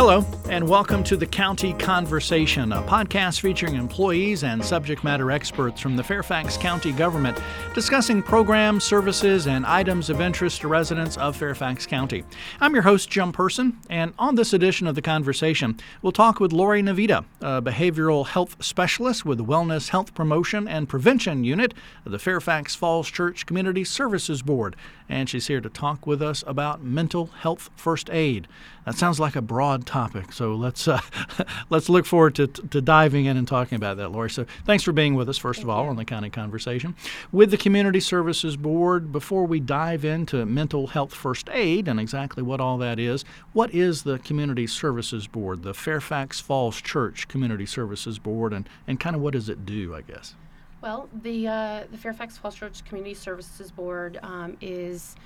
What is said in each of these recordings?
Hello, and welcome to the County Conversation, a podcast featuring employees and subject matter experts from the Fairfax County government discussing programs, services, and items of interest to residents of Fairfax County. I'm your host, Jim Person, and on this edition of the conversation, we'll talk with Lori Naveda, a behavioral health specialist with the Wellness Health Promotion and Prevention Unit of the Fairfax Falls Church Community Services Board, and she's here to talk with us about mental health first aid. That sounds like a broad topic, so let's uh, let's look forward to, to diving in and talking about that, Lori. So thanks for being with us, first Thank of all, you. on the county conversation. With the Community Services Board, before we dive into mental health first aid and exactly what all that is, what is the Community Services Board, the Fairfax Falls Church Community Services Board, and, and kind of what does it do, I guess? Well, the uh, the Fairfax Falls Church Community Services Board um, is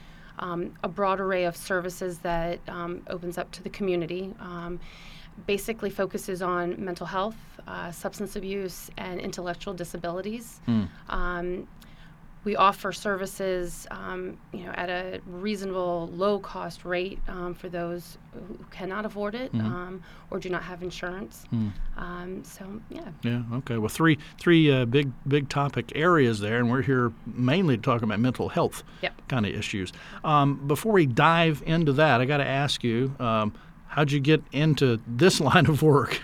um, a broad array of services that um, opens up to the community. Basically focuses on mental health, uh, substance abuse, and intellectual disabilities. Um, we offer services, um, you know, at a reasonable, low-cost rate um, for those who cannot afford it um, or do not have insurance. Um, so, yeah. Yeah. Okay. Well, three three uh, big big topic areas there, and we're here mainly to talk about mental health Yep. kind of issues. Um, before we dive into that, I got to ask you, um, how'd you get into this line of work?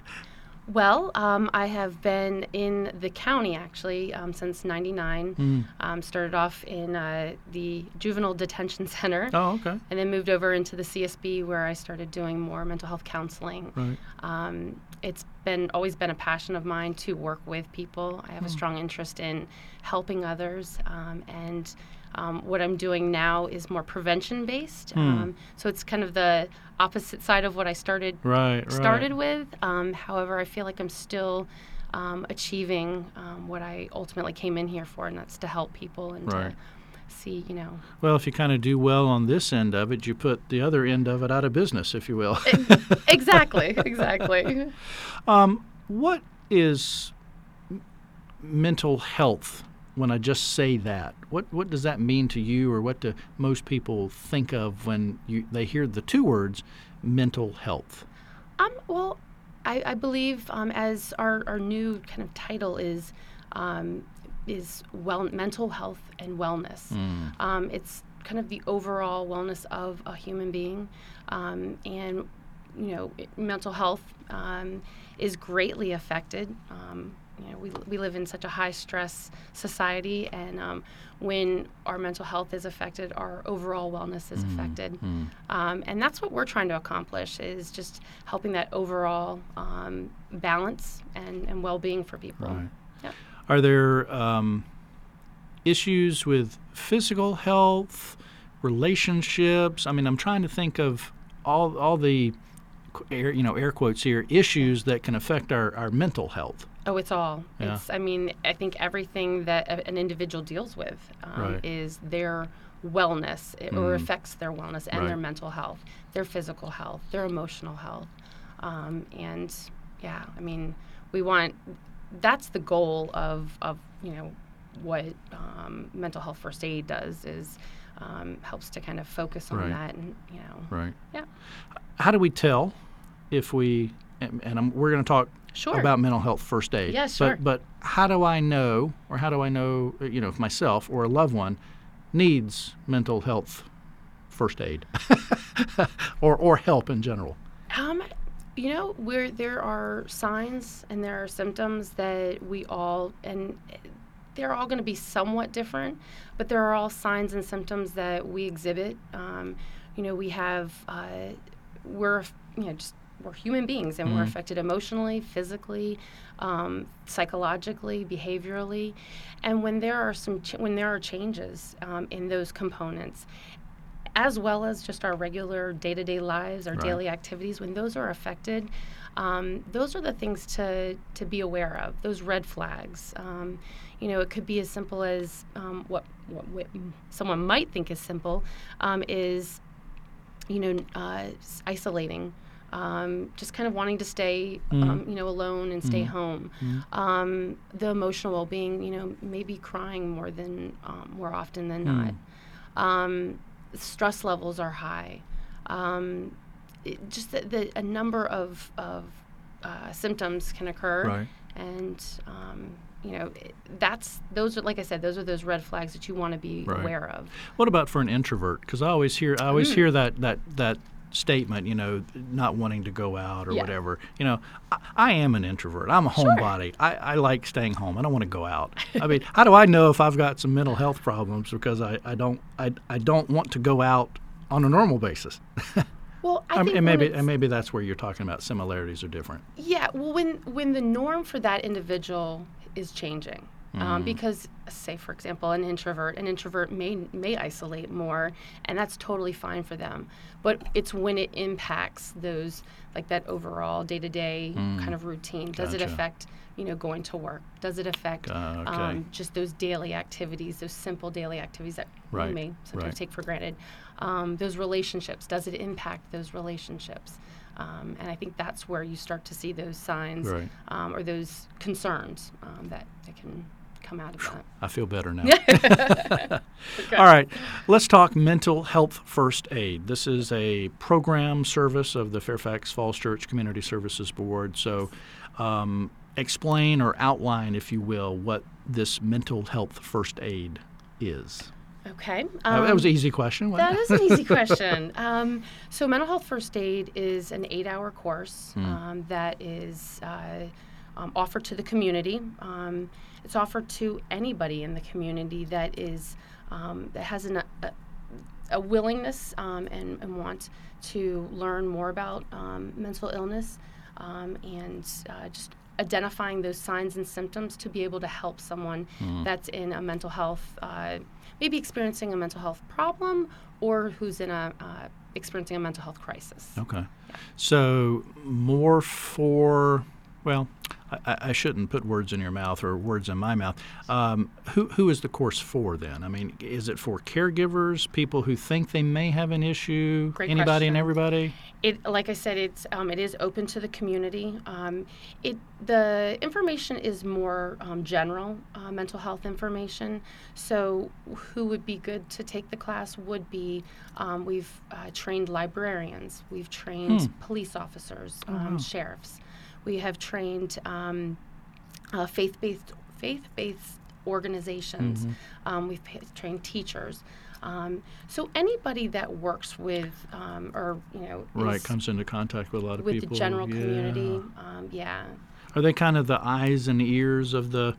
Well, um, I have been in the county actually um, since '99. Um, started off in uh, the juvenile detention center, Oh, okay. and then moved over into the CSB where I started doing more mental health counseling. Right. Um, it's been always been a passion of mine to work with people. I have a strong interest in helping others, um, and um, what I'm doing now is more prevention based. Um, so it's kind of the opposite side of what I started Right. Right. started with. Um, however, I feel like I'm still um, achieving um, what I ultimately came in here for, and that's to help people and Right. to see, you know, Well, if you kind of do well on this end of it, you put the other end of it out of business, if you will. exactly, exactly. what is m- mental health? When I just say that, what what does that mean to you, or what do most people think of when you they hear the two words mental health? Um, well, I, I believe um, as our, our new kind of title is um, is well mental health and wellness. Um, it's kind of the overall wellness of a human being, um, and you know, it- mental health um, is greatly affected. You know, we, we live in such a high stress society, and um, when our mental health is affected, our overall wellness is affected. Um, and that's what we're trying to accomplish is just helping that overall um, balance and, and well-being for people. Right. Yep. Are there um, issues with physical health, relationships? I mean, I'm trying to think of all all the air, you know air quotes here issues that can affect our, our mental health. Oh, it's all. Yeah. It's. I mean, I think everything that a, an individual deals with um, Right. is their wellness it, or affects their wellness and their mental health, their physical health, their emotional health, um, and yeah, I mean, we want. That's the goal of of you know what um, mental health first aid does is um, helps to kind of focus on Right. that and you know Right. yeah How do we tell if we and, and I'm, we're going to talk Sure. about mental health first aid. Yeah, sure. But but how do I know, or how do I know, you know, if myself or a loved one needs mental health first aid, or or help in general? Um, you know, where there are signs and there are symptoms that we all, and they're all going to be somewhat different, but there are all signs and symptoms that we exhibit. Um, you know, we have, uh, we're, you know, just we're human beings and we're affected emotionally, physically, um, psychologically, behaviorally, and when there are some ch- when there are changes um, in those components, as well as just our regular day-to-day lives, our Right. daily activities, when those are affected, um, those are the things to to be aware of. Those red flags. Um, you know, it could be as simple as um, what, what, what someone might think is simple um, is, you know, uh, isolating. Um, just kind of wanting to stay, um, you know, alone and stay home. Um, the emotional well-being, you know, maybe crying more than um, more often than not. Um, stress levels are high. Um, it, just the, the, a number of, of uh, symptoms can occur. Right. And, um, you know, that's those are like I said, those are those red flags that you want to be right. aware of. What about for an introvert? Because I always hear I always mm. hear that that that statement, you know, not wanting to go out or yeah. whatever. You know, I, I, am an introvert. I'm a homebody. Sure. I, I like staying home. I don't want to go out. I mean, how do I know if I've got some mental health problems because I, I don't I, I don't want to go out on a normal basis? Well, I think and maybe and maybe that's where you're talking about similarities are different. Yeah, well, when when the norm for that individual is changing, um, mm. um, because say for example, an introvert, an introvert may may isolate more, and that's totally fine for them. But it's when it impacts those like that overall day to day kind of routine. Does it affect you know, going to work? Does it affect uh, okay. um, just those daily activities, those simple daily activities that right. we may sometimes right. take for granted? Um, those relationships, does it impact those relationships? Um, and I think that's where you start to see those signs right. Um, or those concerns um, that, that can come out of that. I feel better now. All right, let's talk mental health first aid. This is a program service of the Fairfax Falls Church Community Services Board. So, um, explain or outline, if you will, what this mental health first aid is. Okay. Um, that was an easy question. That is an easy question. Um, so, mental health first aid is an eight hour course mm. um, that is uh, um, offered to the community. Um, it's offered to anybody in the community that is um, that has an, a, a willingness and, and, want to learn more about mental illness and uh, just identifying those signs and symptoms to be able to help someone mm. that's in a mental health, uh, maybe experiencing a mental health problem or who's in a uh, experiencing a mental health crisis. Okay. Yeah. So more for well, I, I, shouldn't put words in your mouth or words in my mouth. Um, who, who is the course for then? I mean, is it for caregivers, people who think they may have an issue, Great anybody question. and everybody? It, like I said, it's um, it is open to the community. Um, it the information is more um, general uh, mental health information. So, who would be good to take the class would be um, we've uh, trained librarians, we've trained hmm. police officers, oh, wow. sheriffs. We have trained um, uh, faith-based faith-based organizations. Mm-hmm. Um, we've pa- trained teachers. Um, so anybody that works with um, or you know right comes into contact with a lot of with people with the general yeah. community, um, yeah. Are they kind of the eyes and ears of the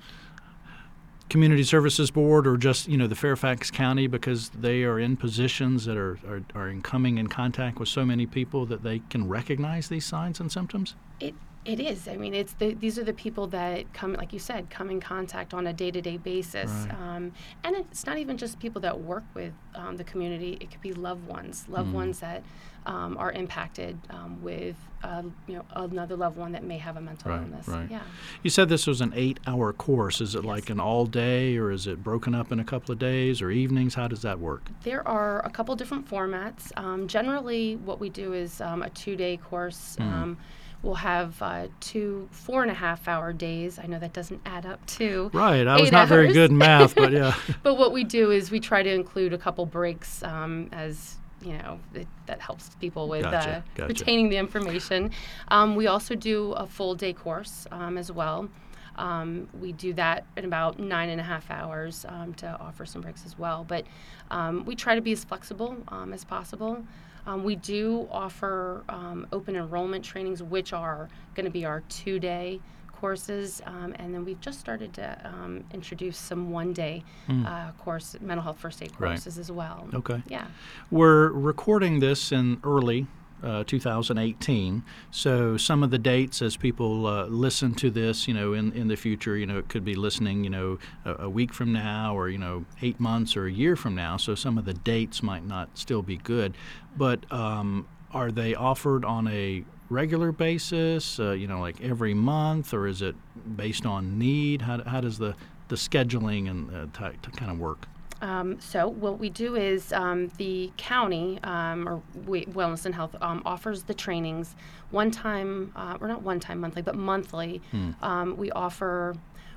community services board or just you know the Fairfax County because they are in positions that are, are, are in coming in contact with so many people that they can recognize these signs and symptoms? It it is. I mean, it's the, these are the people that come, like you said, come in contact on a day-to-day basis, right. um, and it's not even just people that work with um, the community. It could be loved ones, loved mm. ones that um, are impacted um, with, uh, you know, another loved one that may have a mental right, illness. Right. Yeah. You said this was an eight-hour course. Is it yes. like an all-day, or is it broken up in a couple of days or evenings? How does that work? There are a couple different formats. Um, generally, what we do is um, a two-day course. Mm We'll have uh, two four and a half hour days. I know that doesn't add up to right. I was not hours. very good in math, but yeah. but what we do is we try to include a couple breaks um, as you know it, that helps people with gotcha, uh, gotcha. retaining the information. Um, we also do a full day course um, as well. Um, we do that in about nine and a half hours um, to offer some breaks as well. But um, we try to be as flexible um, as possible. Um, we do offer um, open enrollment trainings, which are going to be our two day courses. Um, and then we've just started to um, introduce some one day mm. uh, course, mental health first aid courses right. as well. Okay. Yeah. We're recording this in early uh, 2018. So some of the dates, as people uh, listen to this, you know, in, in the future, you know, it could be listening, you know, a, a, week from now, or you know, eight months or a year from now. So some of the dates might not still be good, but um, are they offered on a regular basis? Uh, you know, like every month, or is it based on need? How, how does the the scheduling and uh, t- t- kind of work? Um, so what we do is um, the county um, or we, Wellness and Health um, offers the trainings one time, uh, or not one time monthly, but monthly. Hmm. we offer.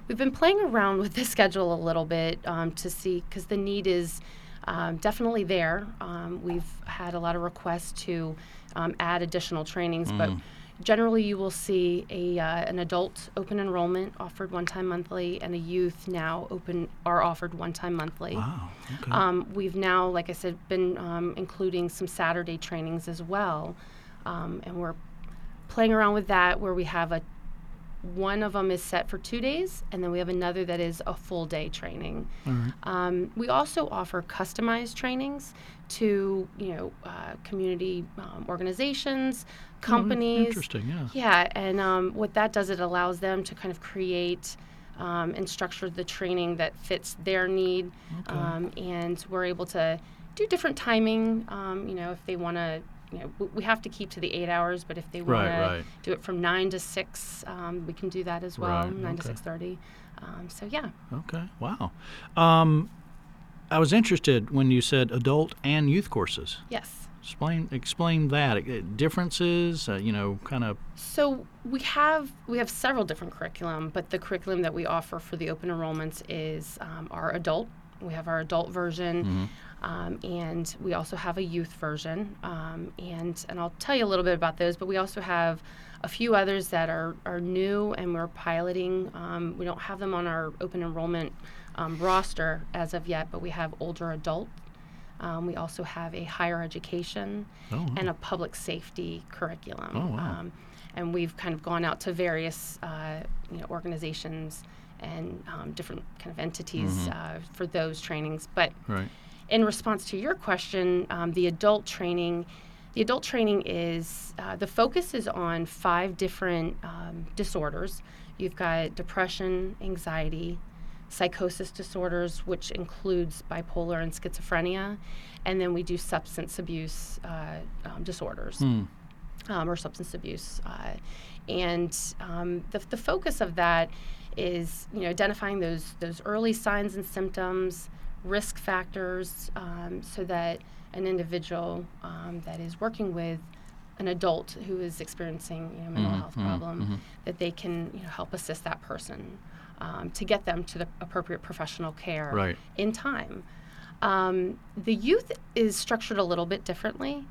We've been playing around with the schedule a little bit um, to see because the need is um, definitely there. Um, we've had a lot of requests to um, add additional trainings, but generally you will see a uh, an adult open enrollment offered one time monthly, and a youth now open are offered one time monthly. Wow. Okay. Um, we've now, like I said, been um, including some Saturday trainings as well, um, and we're playing around with that where we have a one of them is set for two days, and then we have another that is a full day training. Right. Um, we also offer customized trainings to you know uh, community um, organizations, companies. Interesting. Yeah. Yeah, and um, what that does, it allows them to kind of create um, and structure the training that fits their need, Okay. um, and we're able to do different timing. Um, you know, if they want to, you know, we have to keep to the eight hours, but if they want Right, to right. do it from nine to six, um, we can do that as well, Right, nine to six thirty. Um, so yeah, Okay. Wow. Um, I was interested when you said adult and youth courses. yes. Explain explain that Uh, differences. Uh, you know, kind of. So we have we have several different curriculum, but the curriculum that we offer for the open enrollments is um, our adult. We have our adult version, um, and we also have a youth version. Um, and and I'll tell you a little bit about those. But we also have a few others that are are new, and we're piloting. Um, we don't have them on our open enrollment um, roster as of yet, but we have older adult. Um, we also have a higher education Oh, wow. and a public safety curriculum. Oh, wow. Um, and we've kind of gone out to various uh, you know, organizations and um, different kind of entities Mm-hmm. uh, for those trainings. But Right. in response to your question, um, the adult training, the adult training is uh, the focus is on five different um, disorders. You've got depression, anxiety, psychosis disorders, which includes bipolar and schizophrenia, and then we do substance abuse uh, um, disorders Hmm. um, or substance abuse. Uh, and um, the, the focus of that is, you know, identifying those those early signs and symptoms, risk factors, um, so that an individual um, that is working with an adult who is experiencing you know, mental Mhm, health mhm, problem, mhm. that they can you know, help assist that person um, to get them to the appropriate professional care Right. in time. Um, the youth is structured a little bit differently.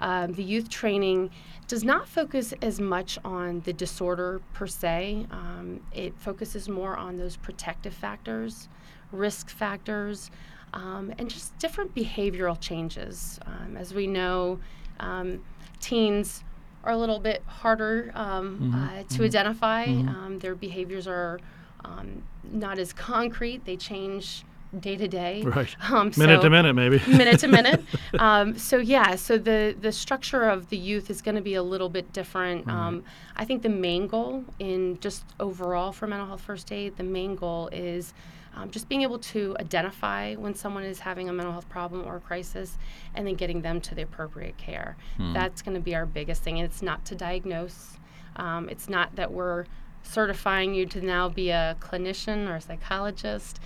Um, the youth training does not focus as much on the disorder per se. Um, it focuses more on those protective factors, risk factors, um, and just different behavioral changes. Um, as we know, um, teens are a little bit harder um, uh, to identify. Um, their behaviors are um, not as concrete. They change day to day. Right. Um, Minute so- to minute, maybe. minute to minute. Um, so yeah, so the the structure of the youth is going to be a little bit different. Um, I think the main goal in just overall for mental health first aid, the main goal is um, just being able to identify when someone is having a mental health problem or crisis, and then getting them to the appropriate care. That's going to be our biggest thing. And it's not to diagnose. Um, it's not that we're certifying you to now be a clinician or a psychologist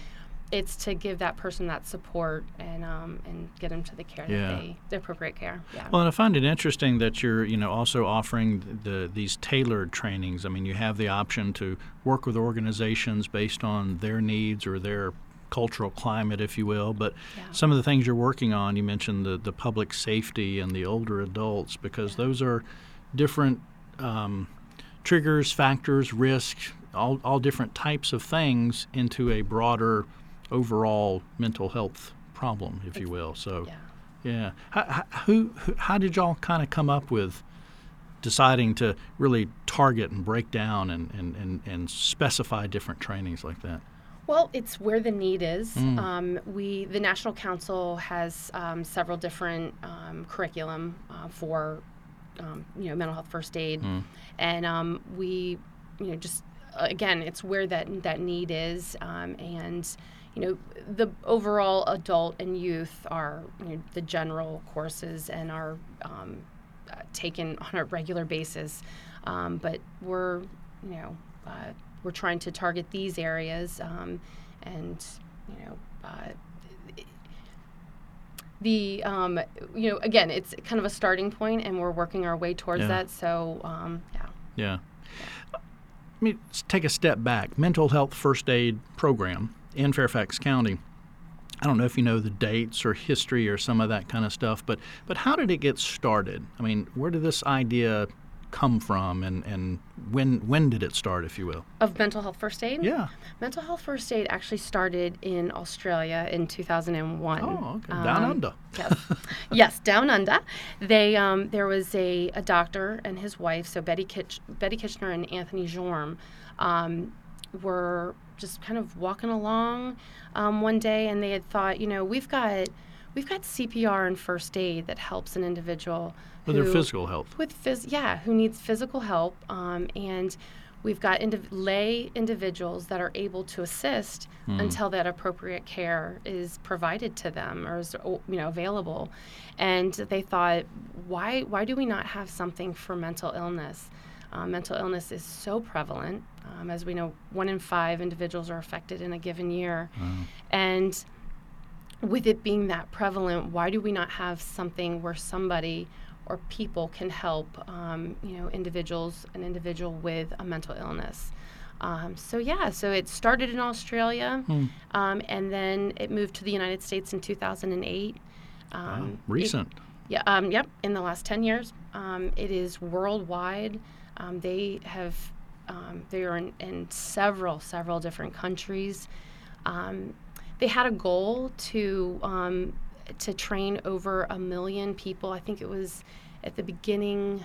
it's to give that person that support and um, and get them to the care Yeah. that they the appropriate care. Yeah. Well, and I find it interesting that you're, you know, also offering the these tailored trainings. I mean, you have the option to work with organizations based on their needs or their cultural climate, if you will. But Yeah. some of the things you're working on, you mentioned the the public safety and the older adults, because those are different um, triggers, factors, risk, all all different types of things into a broader overall mental health problem, if you will. So. yeah. Yeah. How, who, how did y'all kind of come up with deciding to really target and break down and, and, and, and specify different trainings like that? Well, it's where the need is. Mm. Um, we, the National Council, has um, several different um, curriculum uh, for, um, you know, mental health first aid, Mm. and um, we, you know, just uh, again, it's where that that need is, um, and you know, the overall adult and youth are you know, the general courses and are um, uh, taken on a regular basis, um, but we're, you know. Uh, we're trying to target these areas um, and you know uh, the um, you know again it's kind of a starting point and we're working our way towards Yeah. that so um, yeah Yeah. Let me take a step back. Mental health first aid program in Fairfax County. I don't know if you know the dates or history or some of that kind of stuff, but but how did it get started? I mean, where did this idea come from, and, and when when did it start, if you will? Of mental health first aid? Yeah. Mental health first aid actually started in Australia in 2001. Oh, okay. Down Um, under. yes, yes, down under. They um, there was a, a doctor and his wife, so Betty Kitch, Betty Kitchener and Anthony Jorm, um, were just kind of walking along um, one day, and they had thought, you know, we've got we've got CPR and first aid that helps an individual With their physical health. with phys- yeah who needs physical help um, and we've got indiv- lay individuals that are able to assist until that appropriate care is provided to them or is you know available. And they thought why why do we not have something for mental illness? Uh, mental illness is so prevalent um, as we know one in five individuals are affected in a given year. And with it being that prevalent, why do we not have something where somebody or people can help, um, you know, individuals, an individual with a mental illness? Um, so yeah, so it started in Australia, um, and then it moved to the United States in 2008. Um, Wow. it- Recent. yeah, um, yep, in the last 10 years. Um, it is worldwide. Um, they have, um, they are in, in several, several different countries. Um, they had a goal to, um, to train over a million people. I think it was at the beginning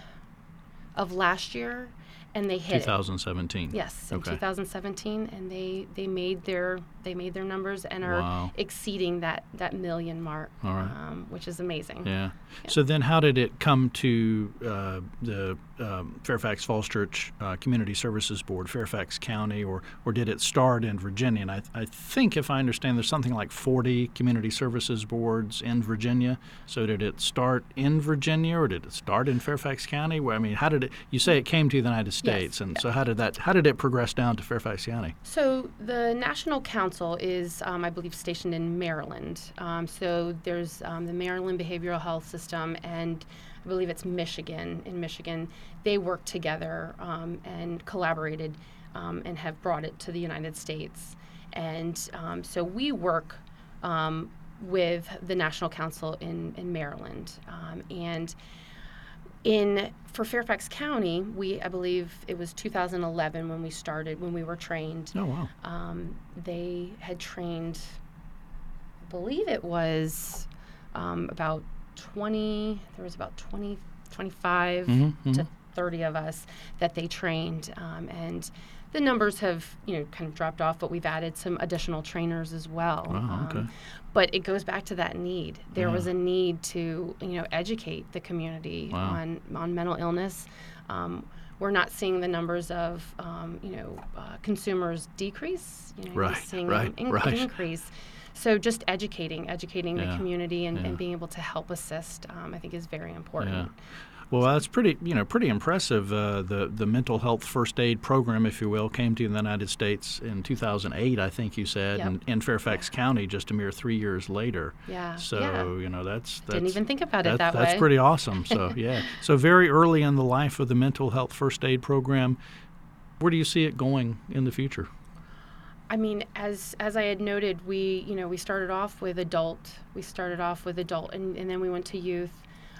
of last year, and they hit it. 2017. Yes, in Okay. 2017, and they they made their they made their numbers and are Wow. exceeding that that million mark, All right. um, which is amazing. Yeah. So then, how did it come to uh, the um, Fairfax Falls Church uh, Community Services Board, Fairfax County, or or did it start in Virginia? And I, I think, if I understand, there's something like 40 community services boards in Virginia. So did it start in Virginia, or did it start in Fairfax County? Where I mean, how did it? You say it came to the United States, and so how did that? How did it progress down to Fairfax County? So the National Council is, um, I believe, stationed in Maryland. Um, so there's um, the Maryland Behavioral Health System, and I believe it's Michigan. In Michigan, they work together um, and collaborated, um, and have brought it to the United States. And um, so we work um, with the National Council in in Maryland, um, and in for Fairfax County, we I believe it was 2011 when we started when we were trained. Oh wow. Um, they had trained, I believe it was um, about 20. There was about 20, 25 Mhm, to 30 of us that they trained, um, and the numbers have you know kind of dropped off, but we've added some additional trainers as well. Um, Wow, okay. but it goes back to that need. There Yeah. was a need to, you know, educate the community Wow. on on mental illness. Um, we're not seeing the numbers of, um, you know, uh, consumers decrease. You know, we're Right, seeing right, in- right. increase. So just educating, educating Yeah, the community, and, yeah. and being able to help assist, um, I think, is very important. Yeah. Well, that's pretty, you know, pretty impressive. Uh, the the mental health first aid program, if you will, came to the United States in 2008, I think you said, Yep. and in Fairfax County just a mere three years later. Yeah, So yeah. you know that's that's Didn't even think about it that that's way. pretty awesome. So yeah, so very early in the life of the mental health first aid program. Where do you see it going in the future? I mean, as as I had noted, we you know we started off with adult. We started off with adult, and, and then we went to youth.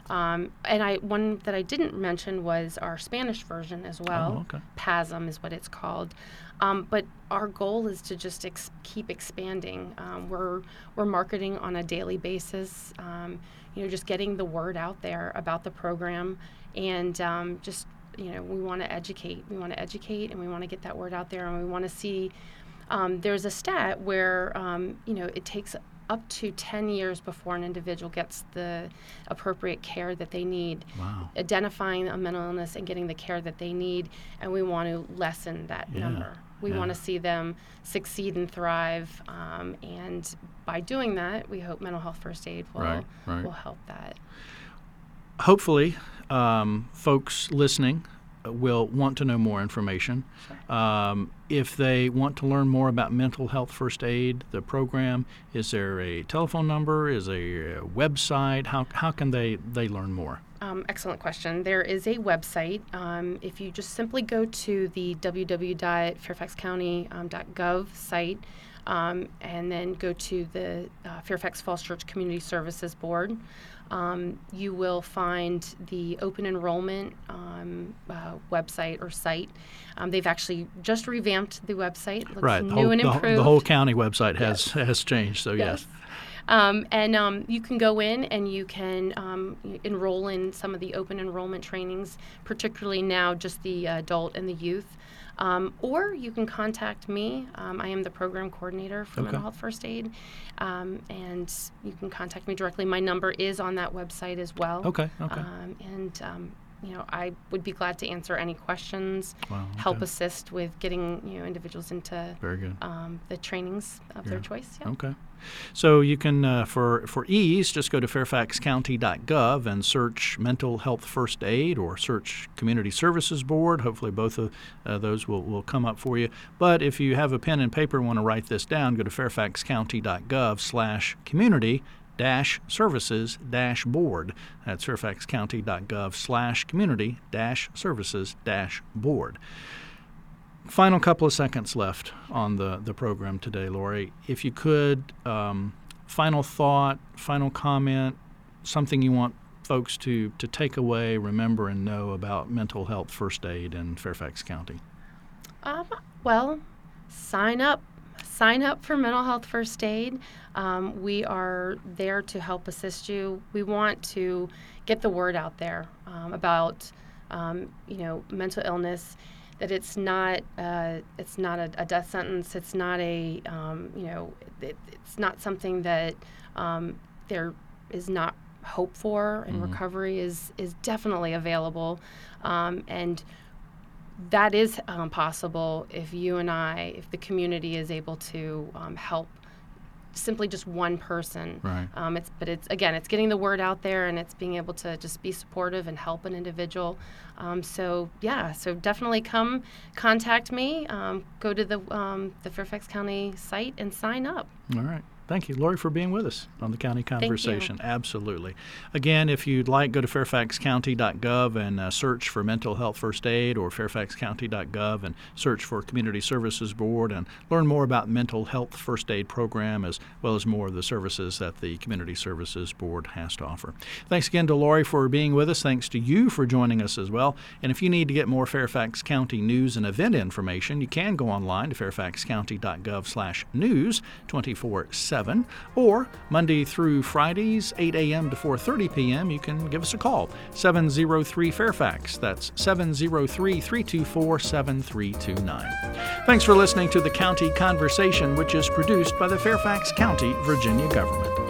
Um, and I one that I didn't mention was our Spanish version as well. Oh, okay. PASM is what it's called. Um, but our goal is to just ex- keep expanding. Um, we're we're marketing on a daily basis. Um, you know, just getting the word out there about the program, and um, just you know, we want to educate. We want to educate, and we want to get that word out there, and we want to see. Um, there's a stat where um, you know it takes up to 10 years before an individual gets the appropriate care that they need Wow. identifying a mental illness and getting the care that they need, and we want to lessen that Yeah, number. We yeah. want to see them succeed and thrive, um, and by doing that, we hope mental health first aid will Right, right. will help that. hopefully, um, folks listening will want to know more information. Um, if they want to learn more about mental health first aid, the program, is there a telephone number? Is there a website? How, how can they, they learn more? Um, excellent question. There is a website. Um, if you just simply go to the www.fairfaxcounty.gov site, um, and then go to the uh, Fairfax Falls Church Community Services Board. Um, you will find the open enrollment um, uh, website or site. Um, they've actually just revamped the website. Looks right, new the whole, and improved. the whole county website has has changed. So yes. Um, and um, you can go in and you can um, enroll in some of the open enrollment trainings, particularly now just the adult and the youth. Um, or you can contact me. Um, I am the program coordinator for Okay. Mental Health First Aid, um, and you can contact me directly. My number is on that website as well. Okay. Okay. Um, and um, you know, I would be glad to answer any questions, Wow, help assist with getting you know individuals into Very good. um, the trainings of their choice. Yeah. Okay. So you can, uh, for, for ease, just go to fairfaxcounty.gov and search mental health first aid or search community services board. Hopefully, both of uh, those will, will come up for you. But if you have a pen and paper and want to write this down, go to fairfaxcounty.gov slash community dash services dash board. That's fairfaxcounty.gov slash community dash services dash board. Final couple of seconds left on the, the program today, Lori. If you could, um, final thought, final comment, something you want folks to, to take away, remember, and know about mental health first aid in Fairfax County. Um, well, sign up. Sign up for mental health first aid. Um, we are there to help assist you. We want to get the word out there um, about, um, you know, mental illness. That it's not, uh, it's not a, a death sentence. It's not a, um, you know, it, it's not something that um, there is not hope for, and recovery is is definitely available. Um, and that is um, possible if you and I, if the community is able to um, help simply just one person. Right. Um, it's but it's again, it's getting the word out there and it's being able to just be supportive and help an individual. Um, so yeah, so definitely come contact me. Um, go to the um, the Fairfax County site and sign up. All right. Thank you, Lori, for being with us on the County. Conversation. Absolutely. Again, if you'd like, go to fairfaxcounty.gov and uh, search for Mental Health First Aid or fairfaxcounty.gov and search for Community Services Board and learn more about Mental Health First Aid Program as well as more of the services that the Community Services Board has to offer. Thanks again to Lori for being with us. Thanks to you for joining us as well. And if you need to get more Fairfax County news and event information, you can go online to fairfaxcounty.gov slash news 24-7 or Monday through Fridays 8 a.m. to 4.30 p.m. you can give us a call 703 Fairfax that's 703-324-7329 thanks for listening to the County Conversation which is produced by the Fairfax County Virginia government